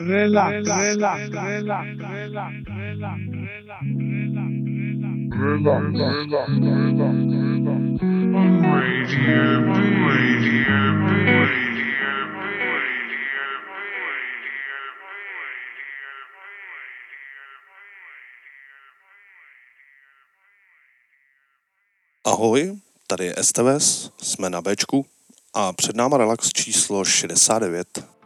relax, relax, relax, relax, relax, relax, Radio B, Radio B. Ahoj, tady je STVS, jsme na Bčku a před náma relax číslo 69.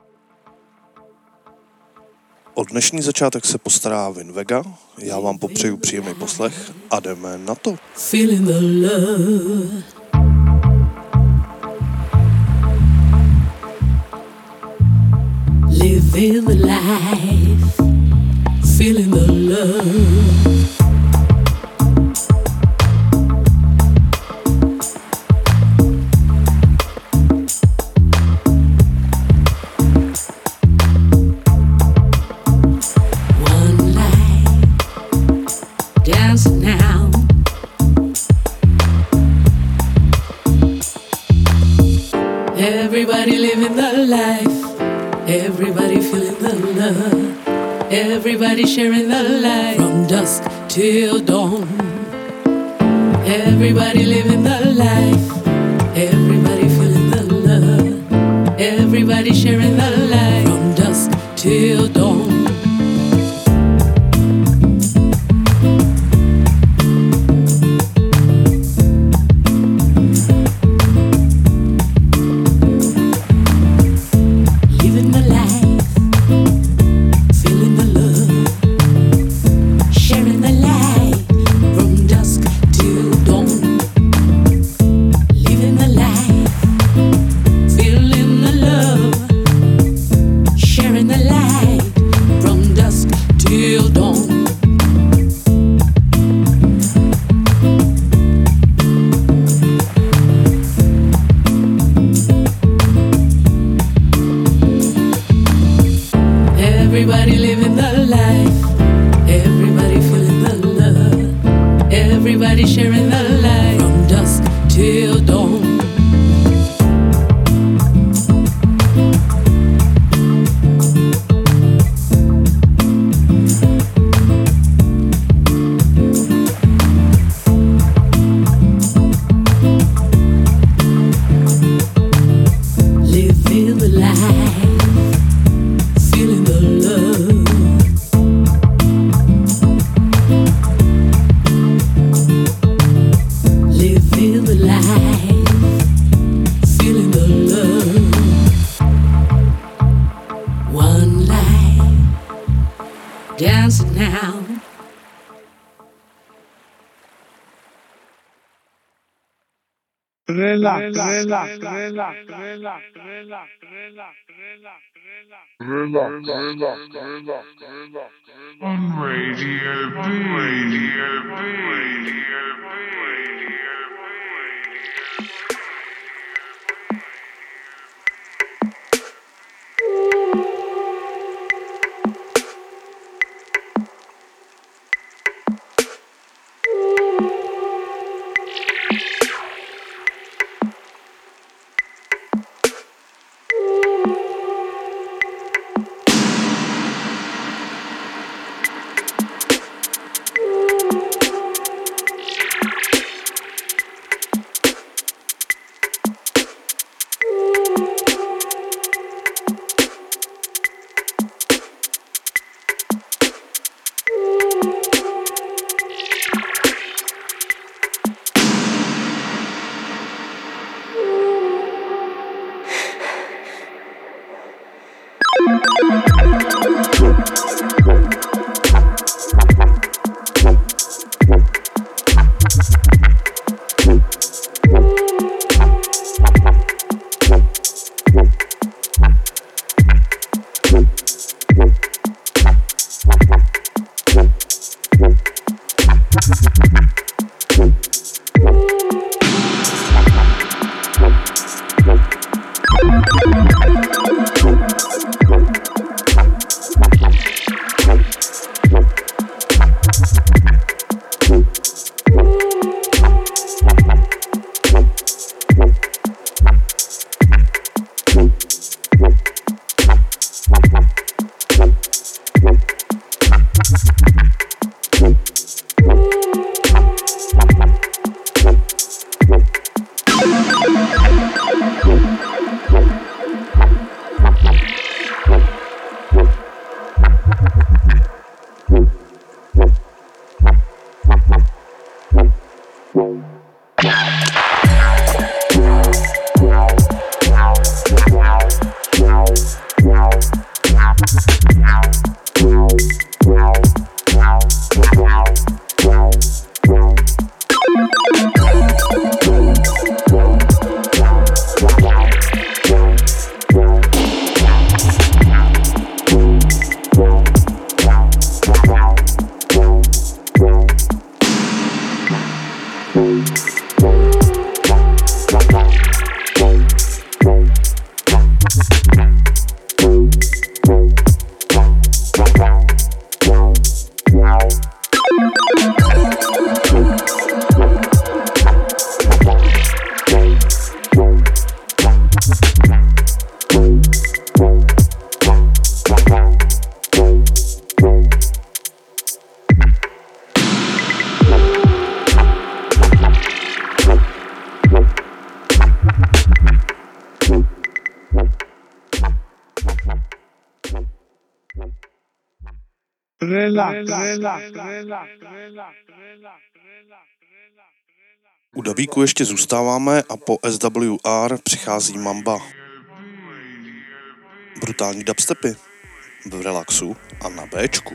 O dnešní začátek se postará Vinvega, já vám popřeju příjemný poslech a jdeme na to. Feeling the love. Living the life. Feeling the love. Living the life. Everybody feeling the love. Everybody sharing the light from dusk till dawn. Everybody living the life. Everybody feeling the love. Everybody sharing the light from dusk till dawn. On U Davíku ještě zůstáváme a po SWR přichází Mamba. Brutální dubstepy v relaxu a na Bčku.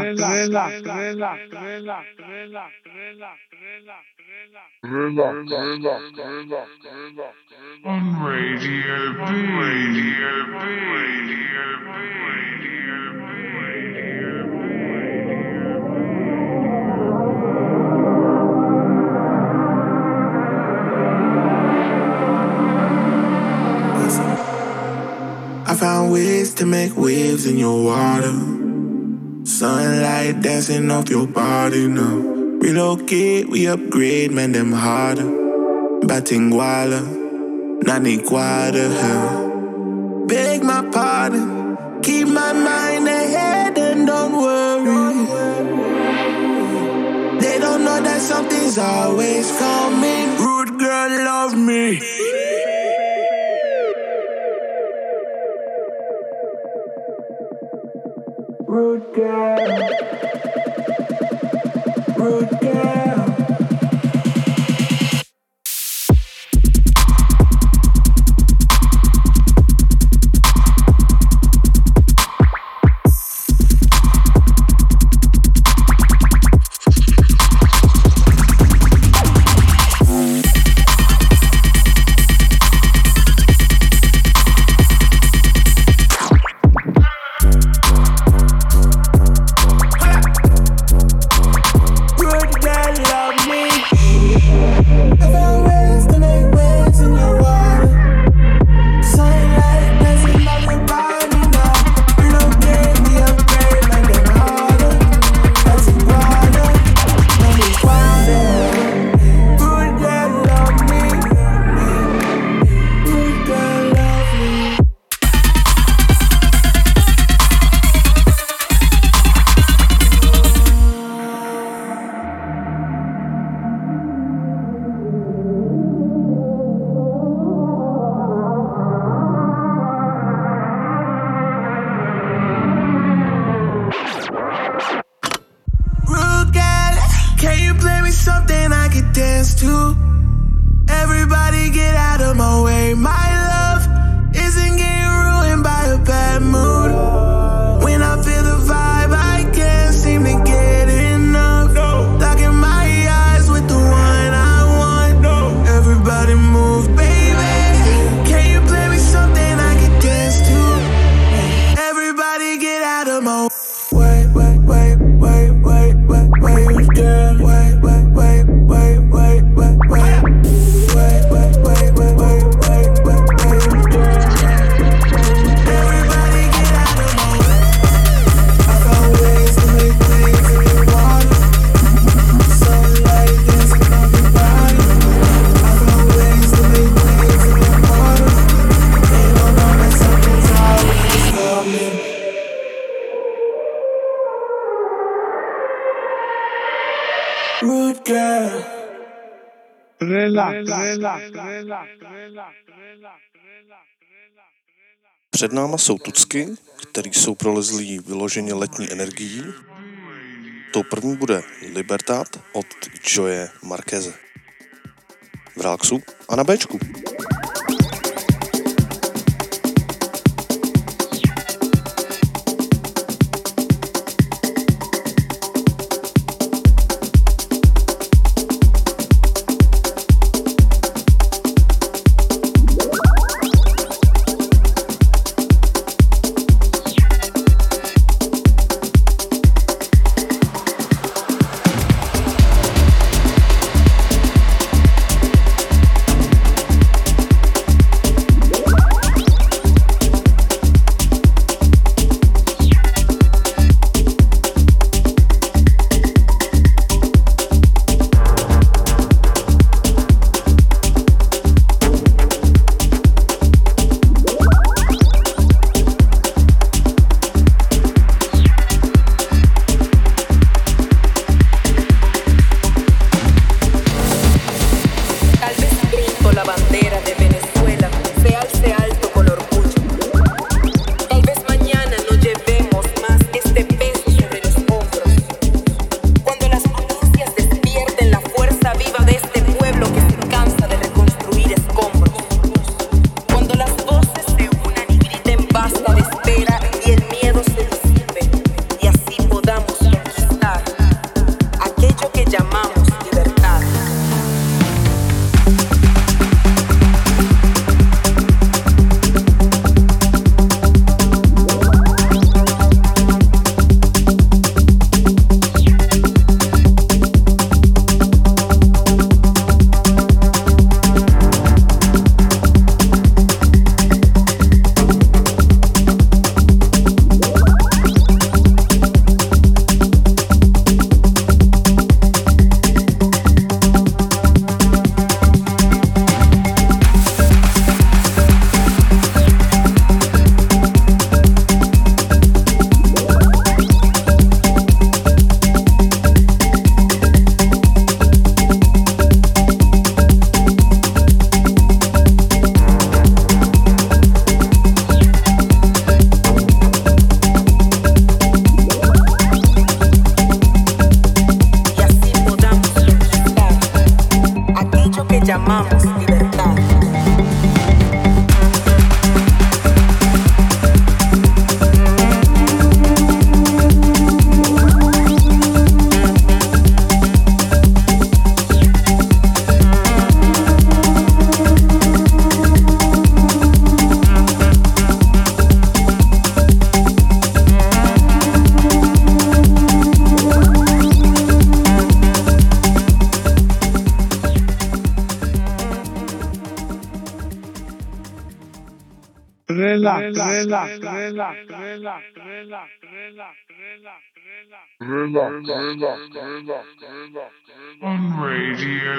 Relax, relax, relax, relax, relax, relax, On Radio B. Radio B. Radio B. Radio B. Radio I found ways to make waves in your water. Sunlight dancing off your body now. Relocate, we upgrade, man, them harder. Batingwala, Nani Quada, huh? Beg my pardon, keep my mind ahead and don't worry. They don't know that something's always coming. Rude girl, love me. Rude girl. Rude girl. Good girl. Relax, relax, relax, relax, relax. Před náma jsou tucky, které jsou prolezlí vyloženě letní energií. To první bude Libertad od Joje Markeze. V relaxu a na Bčku. on radio.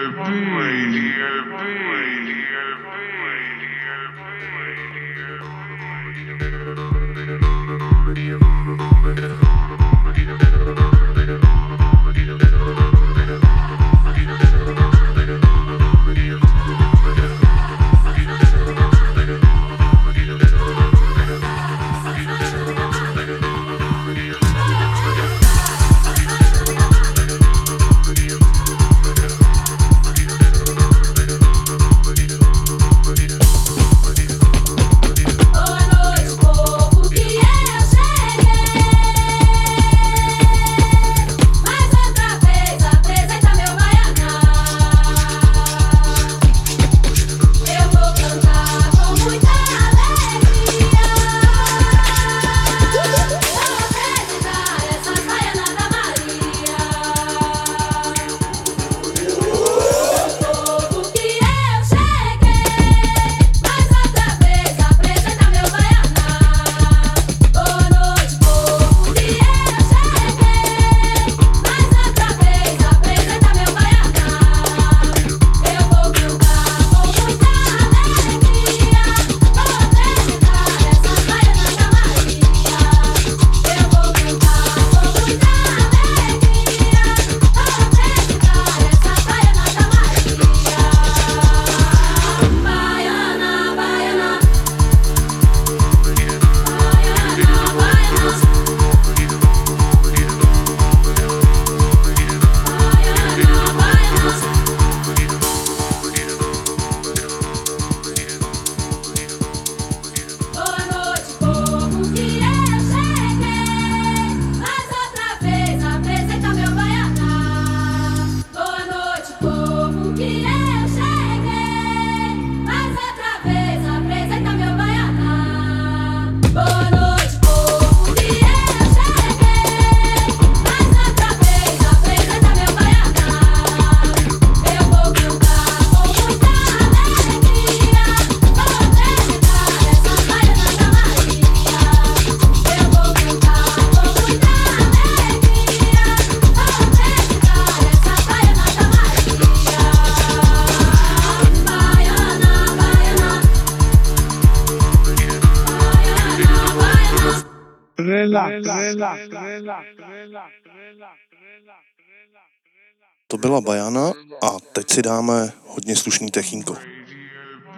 Byla Bajana a teď si dáme hodně slušný techínko.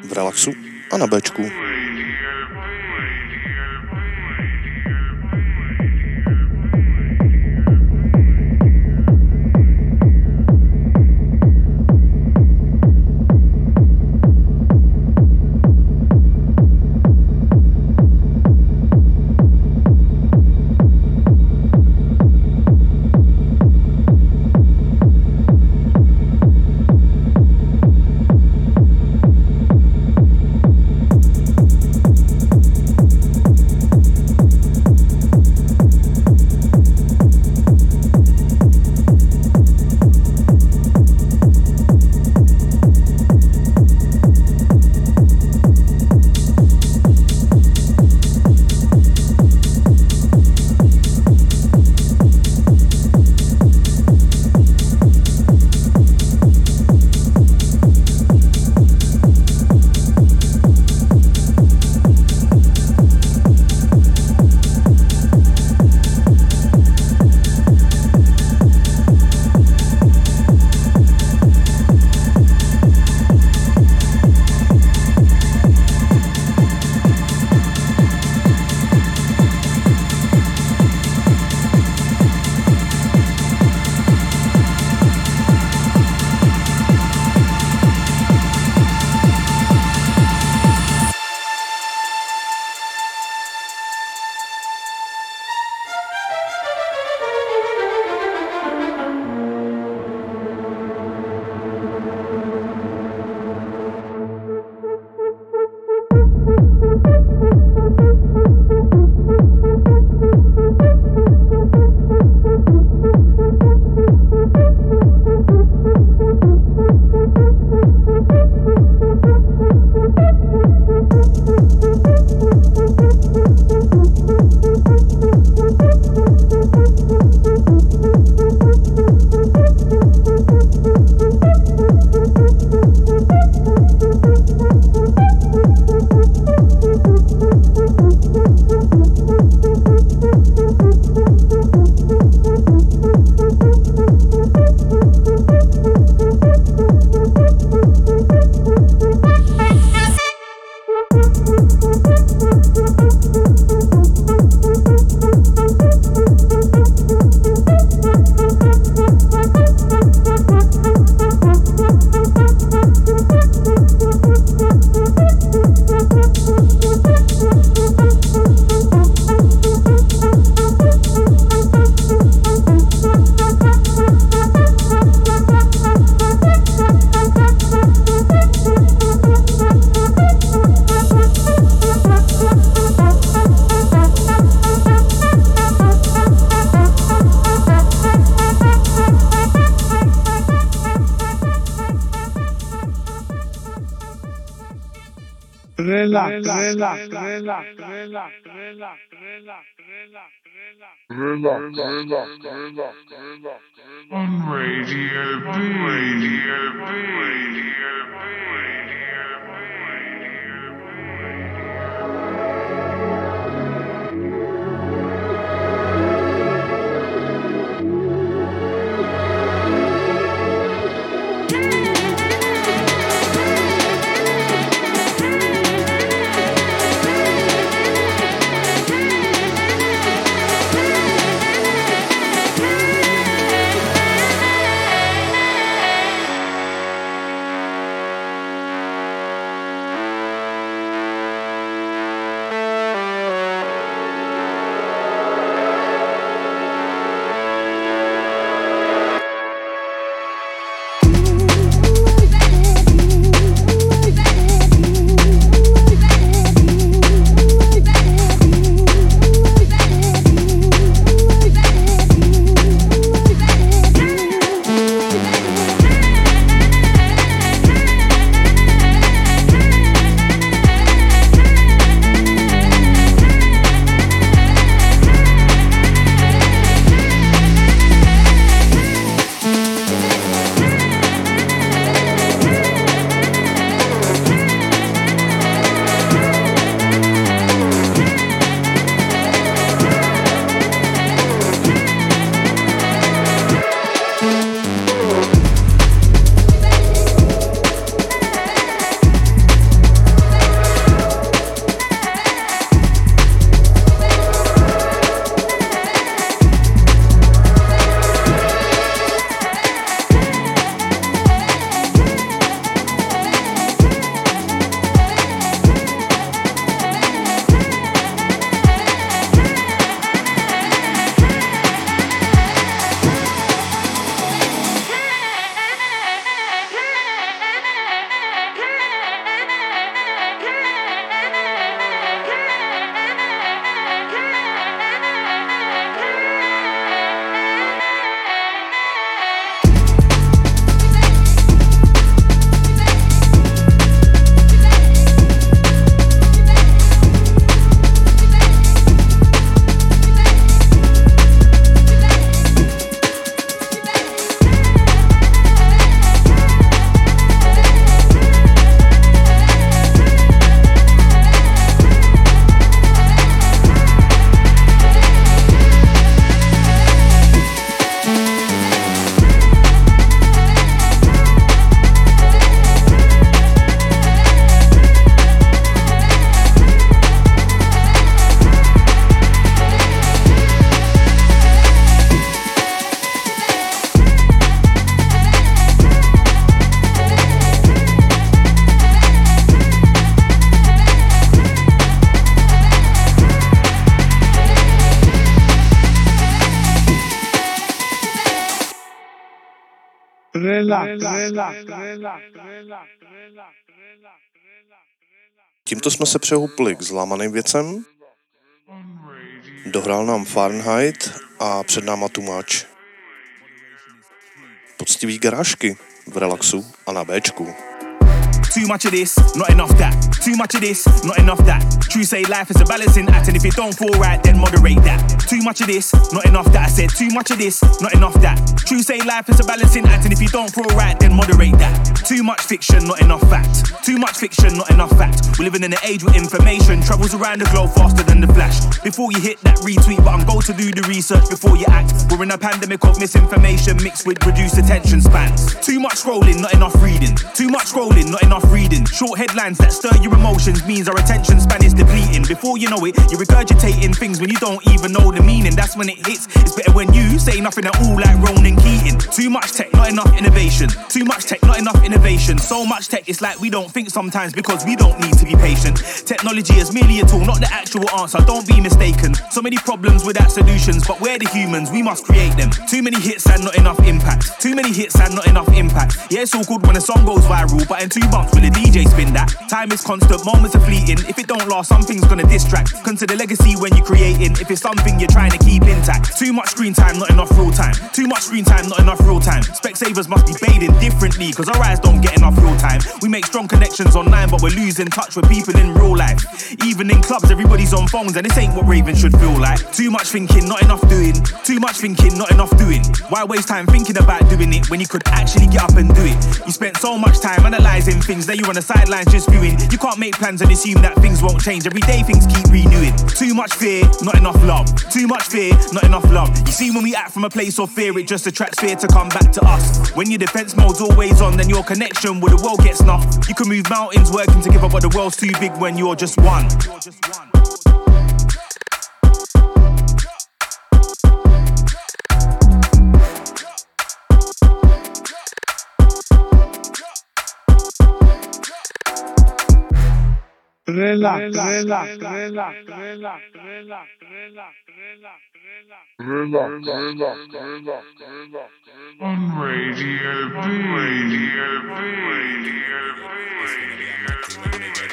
V relaxu a na Bčku. On Radio B. Radio B. Radio Tímto jsme se přehoupli k zlámaným věcem. Dohrál nám Fahrenheit a před náma Tumáč. Poctivý garážky v relaxu a na Bčku. Too much of this, not enough that. Too much of this, not enough that. True say life is a balancing act, and if it don't fall right, then moderate that. Too much of this, not enough that. I said too much of this, not enough that. True say life is a balancing act, and if you don't fall right, then moderate that. Too much fiction, not enough fact. Too much fiction, not enough fact. We're living in an age where information travels around the globe faster than the flash. Before you hit that retweet, but I'm go to do the research before you act. We're in a pandemic of misinformation mixed with reduced attention spans. Too much scrolling, not enough reading. Too much scrolling, not enough reading. Short headlines that stir your emotions means our attention span is depleting. Before you know it, you're regurgitating things when you don't even know the meaning. That's when it hits. It's better when you say nothing at all, like Ronan Keating. Too much tech, not enough innovation. Too much tech, not enough innovation. So much tech, it's like we don't think sometimes because we don't need to be patient. Technology is merely a tool, not the actual answer. Don't be mistaken. So many problems without solutions, but we're the humans, we must create them. Too many hits and not enough impact. Too many hits and not enough impact. Yeah, it's all good when a song goes viral, but in two months will the DJ spin that? Time is constant, moments are fleeting. If it don't last, something's gonna distract. Consider legacy when you're creating. If it's something you're trying to keep intact. Too much screen time, not enough real time. Too much screen time, not enough real time. Specsavers must be bathing differently, cause our eyes don't get enough real time. We make strong connections online, but we're losing touch with people in real life. Even in clubs, everybody's on phones, and this ain't what Raven should feel like. Too much thinking, not enough doing. Too much thinking, not enough doing. Why waste time thinking about doing it when you could actually get up and do it? You spent so much time analysing things, then you're on the sidelines just viewing. You can't make plans and assume that things won't change. Every day things keep renewing. Too much fear, not enough love. Too much fear, not enough love. You see, when we act from a place of fear, it just attracts fear to come back to us. When your defense mode's always on, then your connection with the world gets snuffed. You can move mountains working together, but the world's too big when you're just one. Relax, relax, relax, relax, relax, On Radio B. Radio B. Radio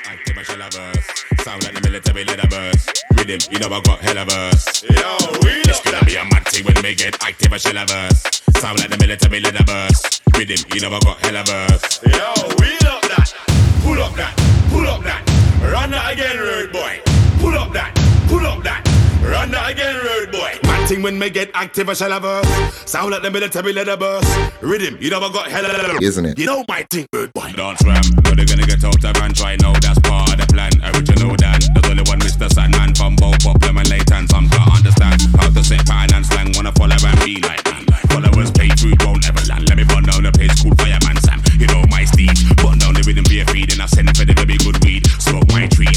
Active a shell of verse. Sound like the military leather burst. Rhythm, you know I got hella verse. Yo, we It's gonna be a mad thing when we get active a shell of verse. Sound like the military leather burst. Rhythm, you know I got hella verse. Yo, we up that. Pull up that. Pull up that. Run that again, road boy. Pull up that. Pull up that. Run that again, road boy. Mad thing when we get active a shell of verse. Sound like the military leather burst. Rhythm, you know I got hella Isn't it? you know my thing, bird boy. Dance ram, know they're gonna get out of hand right now. That's part of the plan. Original Dan, there's only one Mr. Sandman from Bow Problem and Leighton. Some can't understand how to set pattern and slang. Wanna follow and be like me. Followers pay food won't ever land. Let me burn down the place called Fireman Sam. You know my steed. Burn down the rhythm, be a feed, and I send it for the very good weed. Smoke my trees,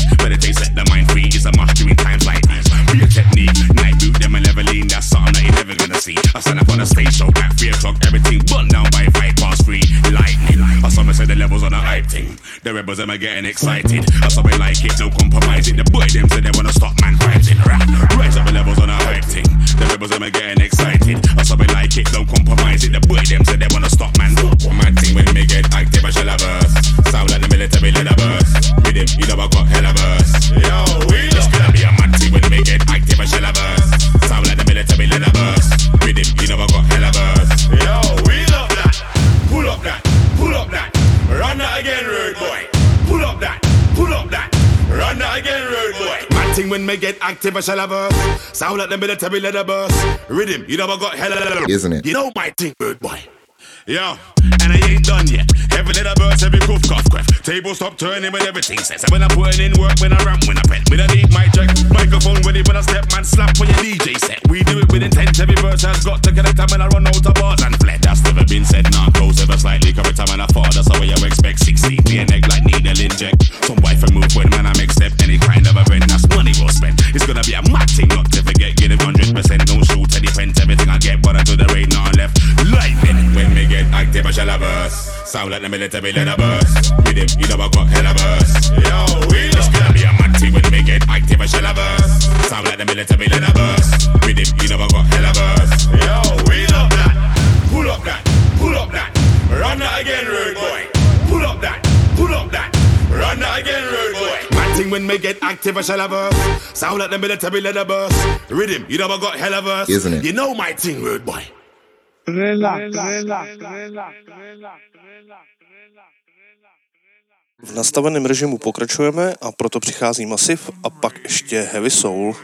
set the mind free. It's a must during times like these. Be a technique, night boot them and leveling. That's something that you're never gonna see. I stand up on a stage show at three o'clock. Everything burn down by five past three. Lightning. I saw me say the levels on a hype thing. The rebels them are getting excited. I saw me like it, no compromising. The boy them say they wanna stop man rap. Rise up the levels on a hype thing. The rebels them are getting excited. I saw me like it, no compromising. The boy them say they wanna stop man. Mad thing when me get active, I shall have verse. Sound like the I got hella verse. Yo, we It's gonna be a mad thing when me get active, I shall have verse. Sound like the military leather burst. Rhythm, you know I got hella verse. Yo, we love that. Pull up that. Pull up that. Run that again, road boy. Pull up that. Pull up that. Run that again, road boy. Mad thing when me get active, I shall have verse. Sound like the military leather burst. Rhythm, you know I got hella Isn't it? You know my thing, road boy. Yo, and I ain't done yet. Heavy leather burst, every goof, cough, quiff. Table stop turning when everything says. And when I'm putting in work, when I ramp, when I pet. With a deep mic check, microphone ready when I step, man, slap when your DJ set. We do it with intent, every verse has got to connect. And when I run out of bars and fled, that's never been said. Nah, close ever slightly, correct time and I fall. That's how you expect. 16, be a neck like needle inject. Some wife and move when man I make step. Any kind of event, that's money well spent. It's gonna be a mad thing, not to forget. Get it 100%, don't shoot any pence. Everything I get, but I do the rain on left. Lightning, when me get active, I shall have us. Sound like the military, a burst. With him, you know I got hell of us. Yo, we it's gonna be a when me get active, I shall have us. Sound like the military, a burst. With him, you know I got hell of us. Yo, we love that. Pull up that, pull up that. Run that again, rude boy. Pull up that, pull up that. Run that again, rude boy thing when me get active, I shall have us. Sound like the military leather burst. Rhythm, you never got hell of us. Isn't it? You know my thing, rude boy. Relax, relax, relax, relax. V nastaveném režimu pokračujeme a proto přichází Masiv a pak ještě Heavy Soul.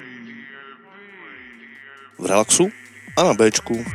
V relaxu a na Bčku.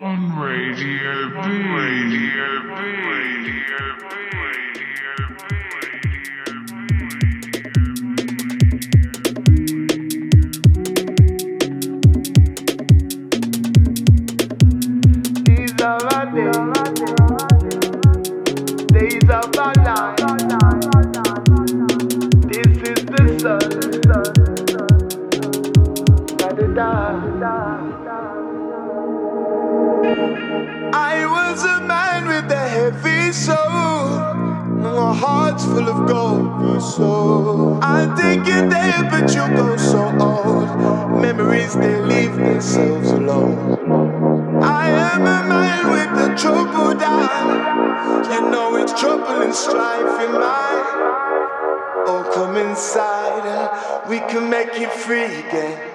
On Radio B. Radio B. Radio B. Radio B. These are I was a man with a heavy soul. My heart's full of gold. So I think you're there, but you go so old. Memories they leave themselves alone. I am a man with a troubled eye. You know it's trouble and strife in mine. Oh, come inside, we can make it free again.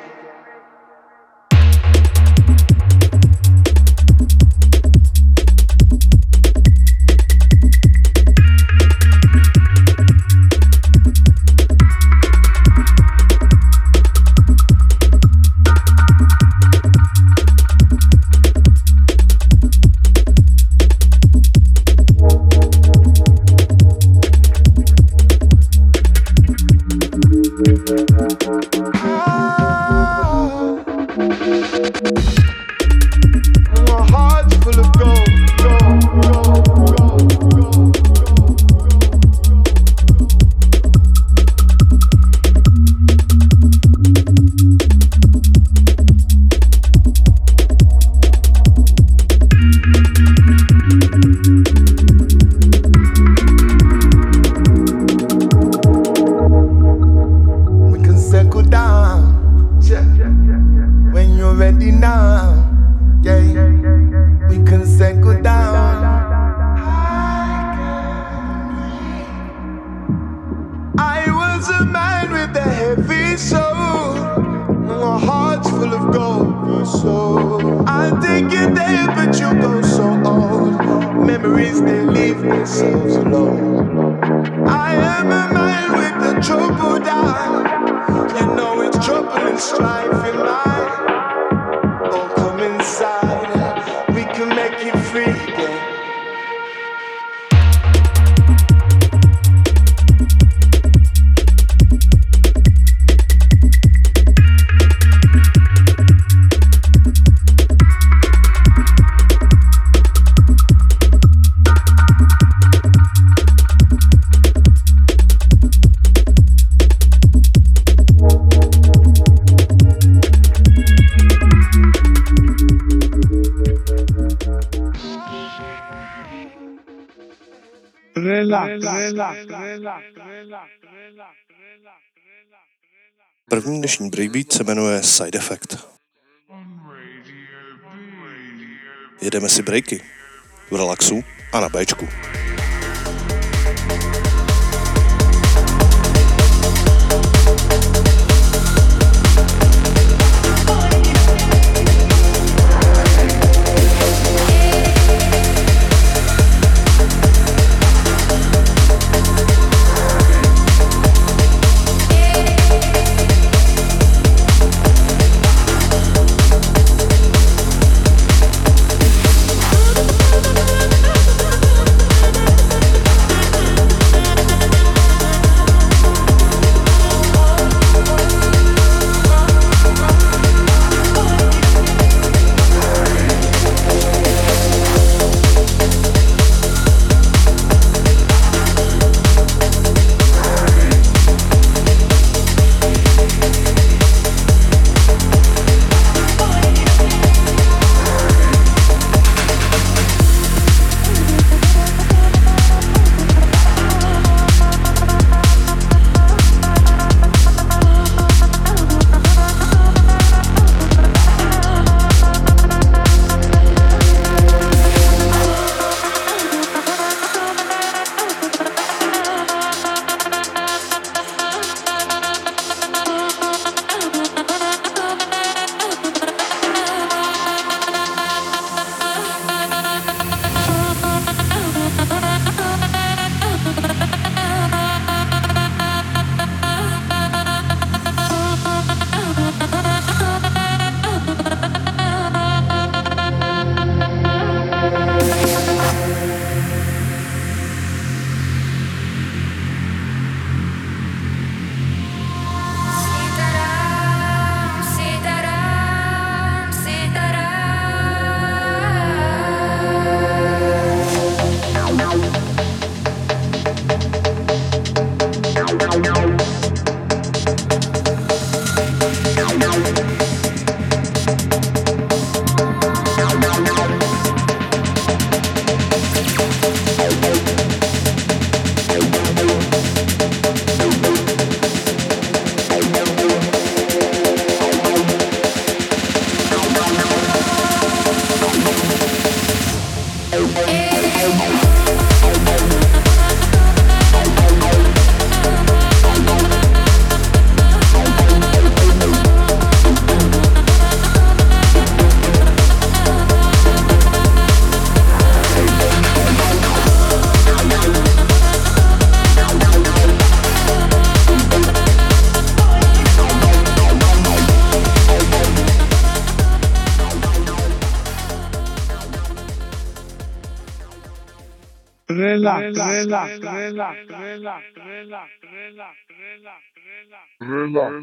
První dnešní breakbeat se jmenuje Side Effect. Jedeme si breaky v relaxu a na Bčku.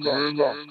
听得见听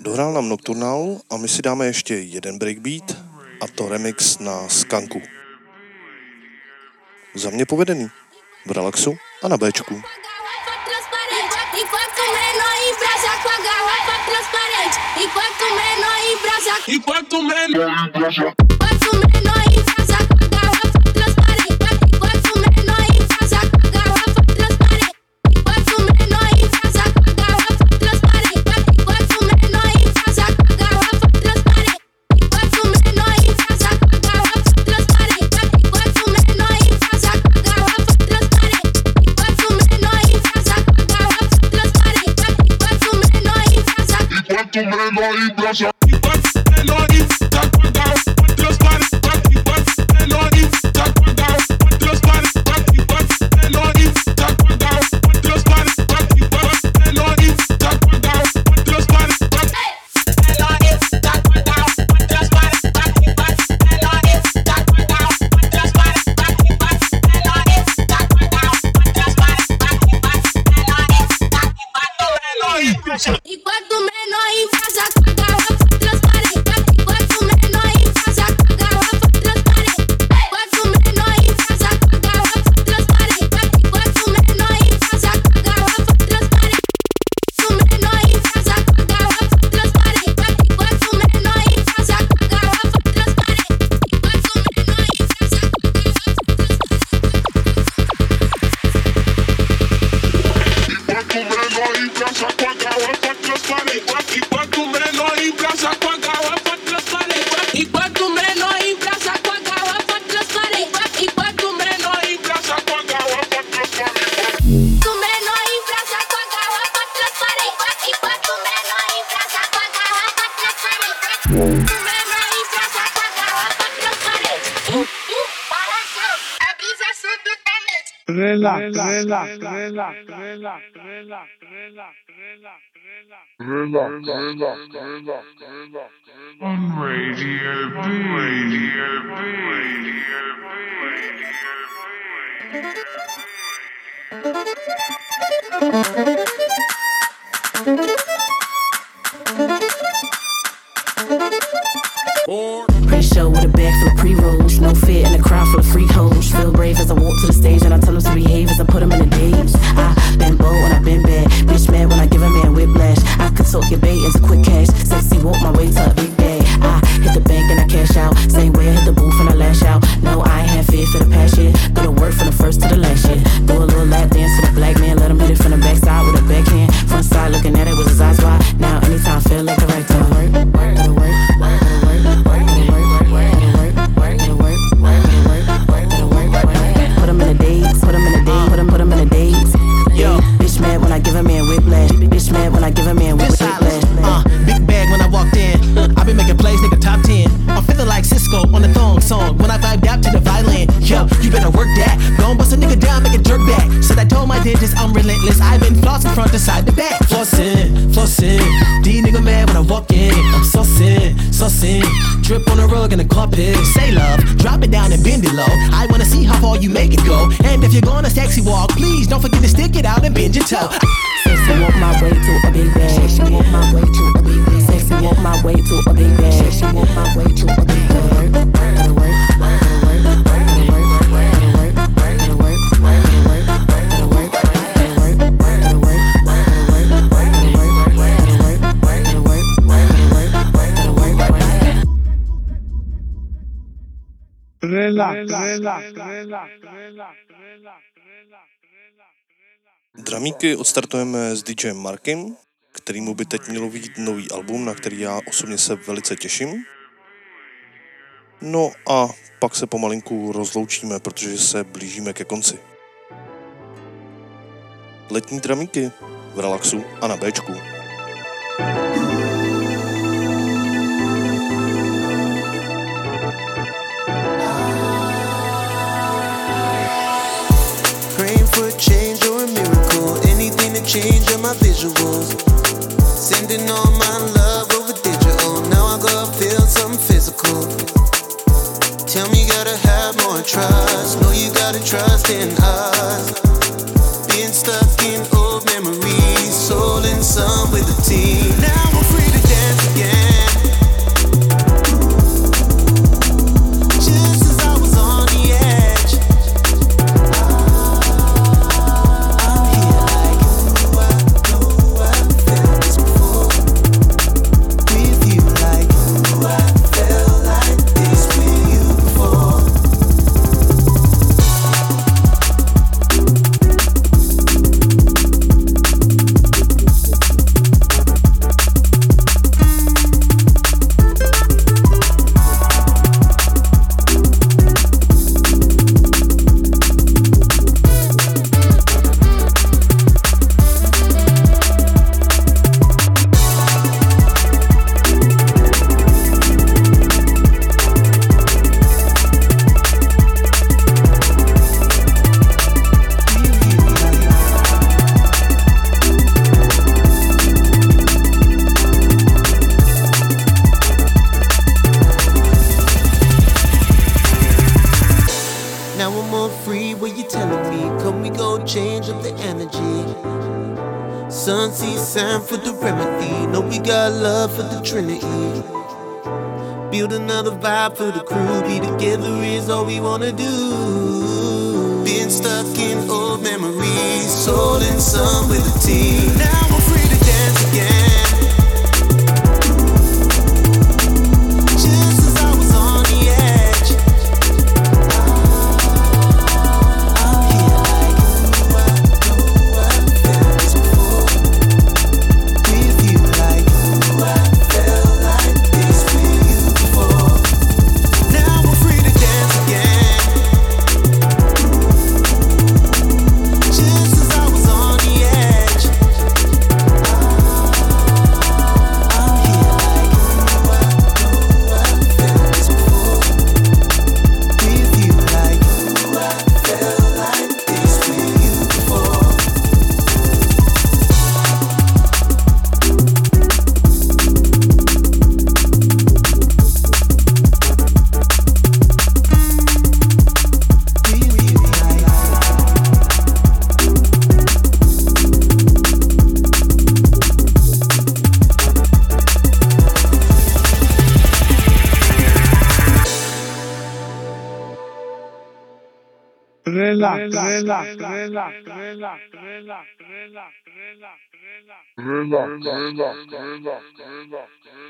Dohrál nám Nocturnal a my si dáme ještě jeden breakbeat a to remix na Skanku. Za mě povedený. V relaxu a na Bčku. E quanto menor embrasa. E quanto menor embrasa. tomando aí pra relax, relax, relax, Radio B, Radio B, Radio B, Radio B. Four at a show with a bag full of pre-rolls. No fit in a crowd full of freak hoes. Feel brave as I walk to the stage and I tell them to behave as I put them in a daze. I been bold when I been bad. Bitch mad when I give a man whiplash. I could talk your bait into quick cash. Sexy walk my way to a big bag. I hit the bank and I cash out. Same way I hit the booth and I lash out. Dramíky odstartujeme s DJem Markem, kterýmu by teď mělo vidět nový album, na který já osobně se velice těším. No a pak se pomalinku rozloučíme, protože se blížíme ke konci. Letní dramíky v relaxu a na Bčku. A change, or a miracle. Anything to change on my visuals. Sending all my love over digital. Now I gotta feel something physical. Tell me, you gotta have more trust. Know you gotta trust in us.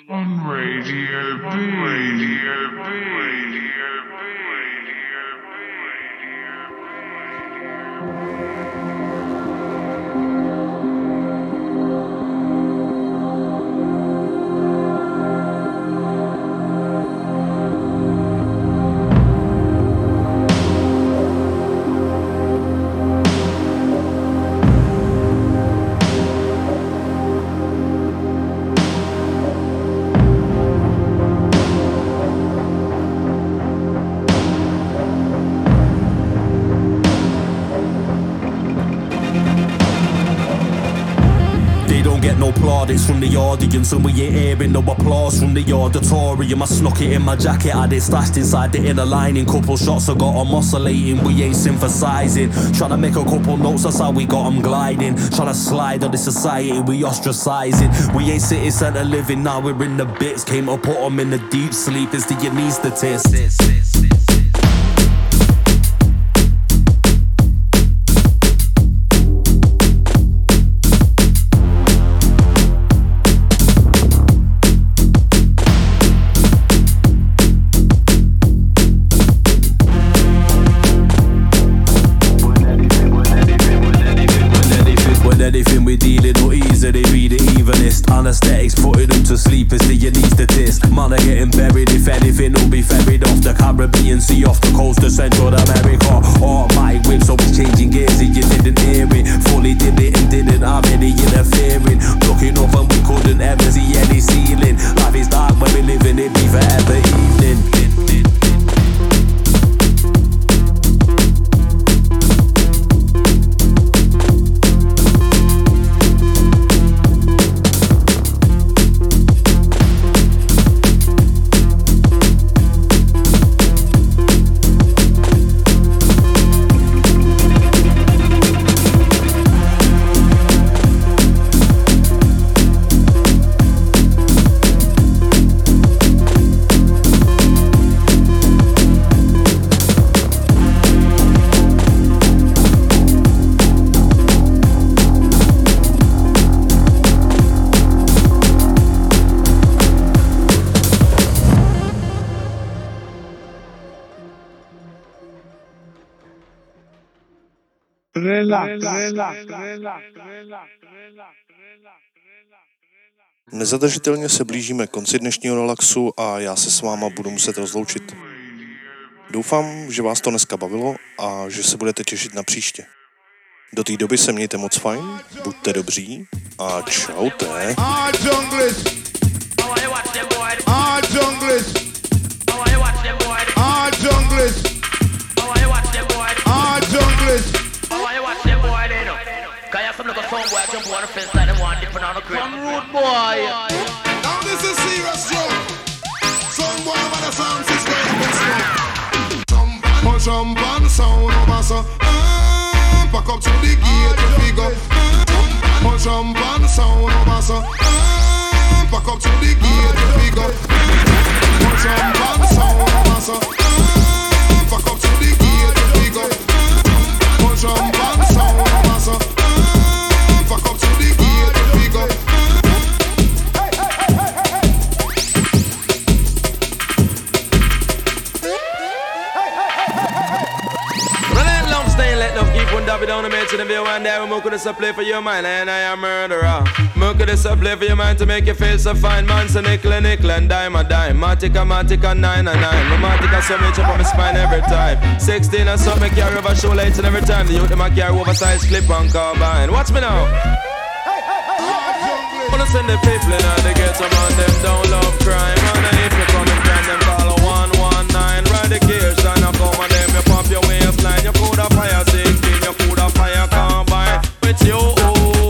On Radio B. plaudits from the audience, and we ain't hearing no applause from the auditorium. I snuck it in my jacket, I did stashed inside the inner lining. Couple shots I got them oscillating, we ain't synthesizing. Trying to make a couple notes, that's how we got them gliding. Trying to slide on the society, we ostracizing. We ain't city centre living, now we're in the bits. Came to put them in the deep sleep, it's the anesthetist. Caribbean Sea off the Nezadržitelně se blížíme konci dnešního relaxu a já se s váma budu muset rozloučit. Doufám, že vás to dneska bavilo a že se budete těšit na příště. Do té doby se mějte moc fajn, buďte dobří a čaute. All junglers. All junglers. All junglers. All junglers. From rude boy. Now this is serious show. Some boy with a sound system. Jump and jump and sound over so. Uh, back up to the gate to figure. Uh, and jump and sound over so. Uh, back up to the gate to figure. And jump and sound over so. Uh, back up to the gate to figure. And jump on dabbing down the man to the bill one day we more could have play for your mind and I am murderer. More could have play for your mind to make you feel so fine man so nickel and nickel and dime a dime. Matica matica nine and nine. No matica so much up on my spine every time. Sixteen and something carry over shoelaces and every time the youth them a carry oversized clip on carbine. Watch me now. Wanna send the people in get some on them don't love crime And if you come and find them call a 119 Ride the gears and I come and them you pop your waistline You coulda fire 16, you coulda fire combine With you,